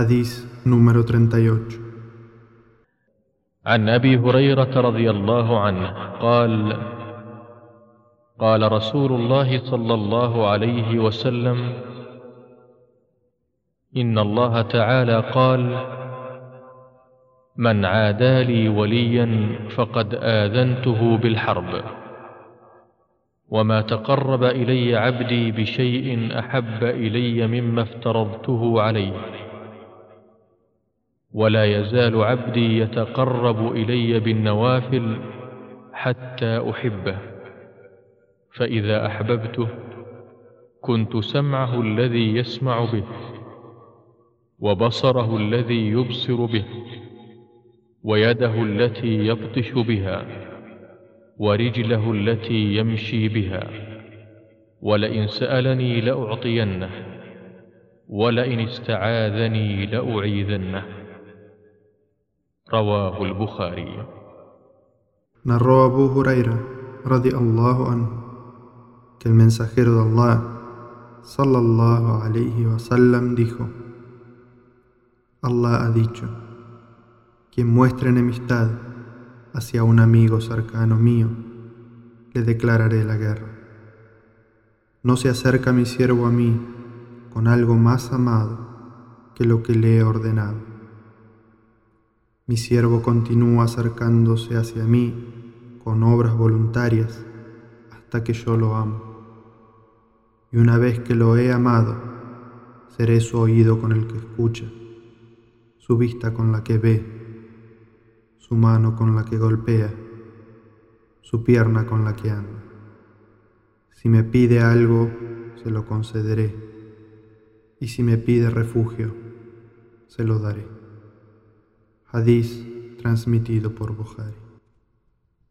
Hadís número 38. عن أبي هريرة رضي الله عنه قال قال رسول الله صلى الله عليه وسلم إن الله تعالى قال من عادى لي وليا فقد آذنته بالحرب وما تقرب إلي عبدي بشيء أحب إلي مما افترضته عليه ولا يزال عبدي يتقرب إلي بالنوافل حتى أحبه. فإذا أحببته كنت سمعه الذي يسمع به وبصره الذي يبصر به ويده التي يبطش بها ورجله التي يمشي بها ولئن سألني لأعطينه ولئن استعاذني لأعيذنه. رواه البخاري Narró Abu Huraira, radiallahu anhu, que el mensajero de Allah, sallallahu alayhi wasallam, dijo: Allah ha dicho: Quien muestre enemistad hacia un amigo cercano mío, le declararé la guerra. No se acerca mi siervo a mí con algo más amado que lo que le he ordenado. Mi siervo continúa acercándose hacia mí con obras voluntarias hasta que yo lo amo. Y una vez que lo he amado, seré su oído con el que escucha, su vista con la que ve, su mano con la que golpea, su pierna con la que anda. Si me pide algo, se lo concederé, y si me pide refugio, se lo daré. Hadís transmitido por Bukhari.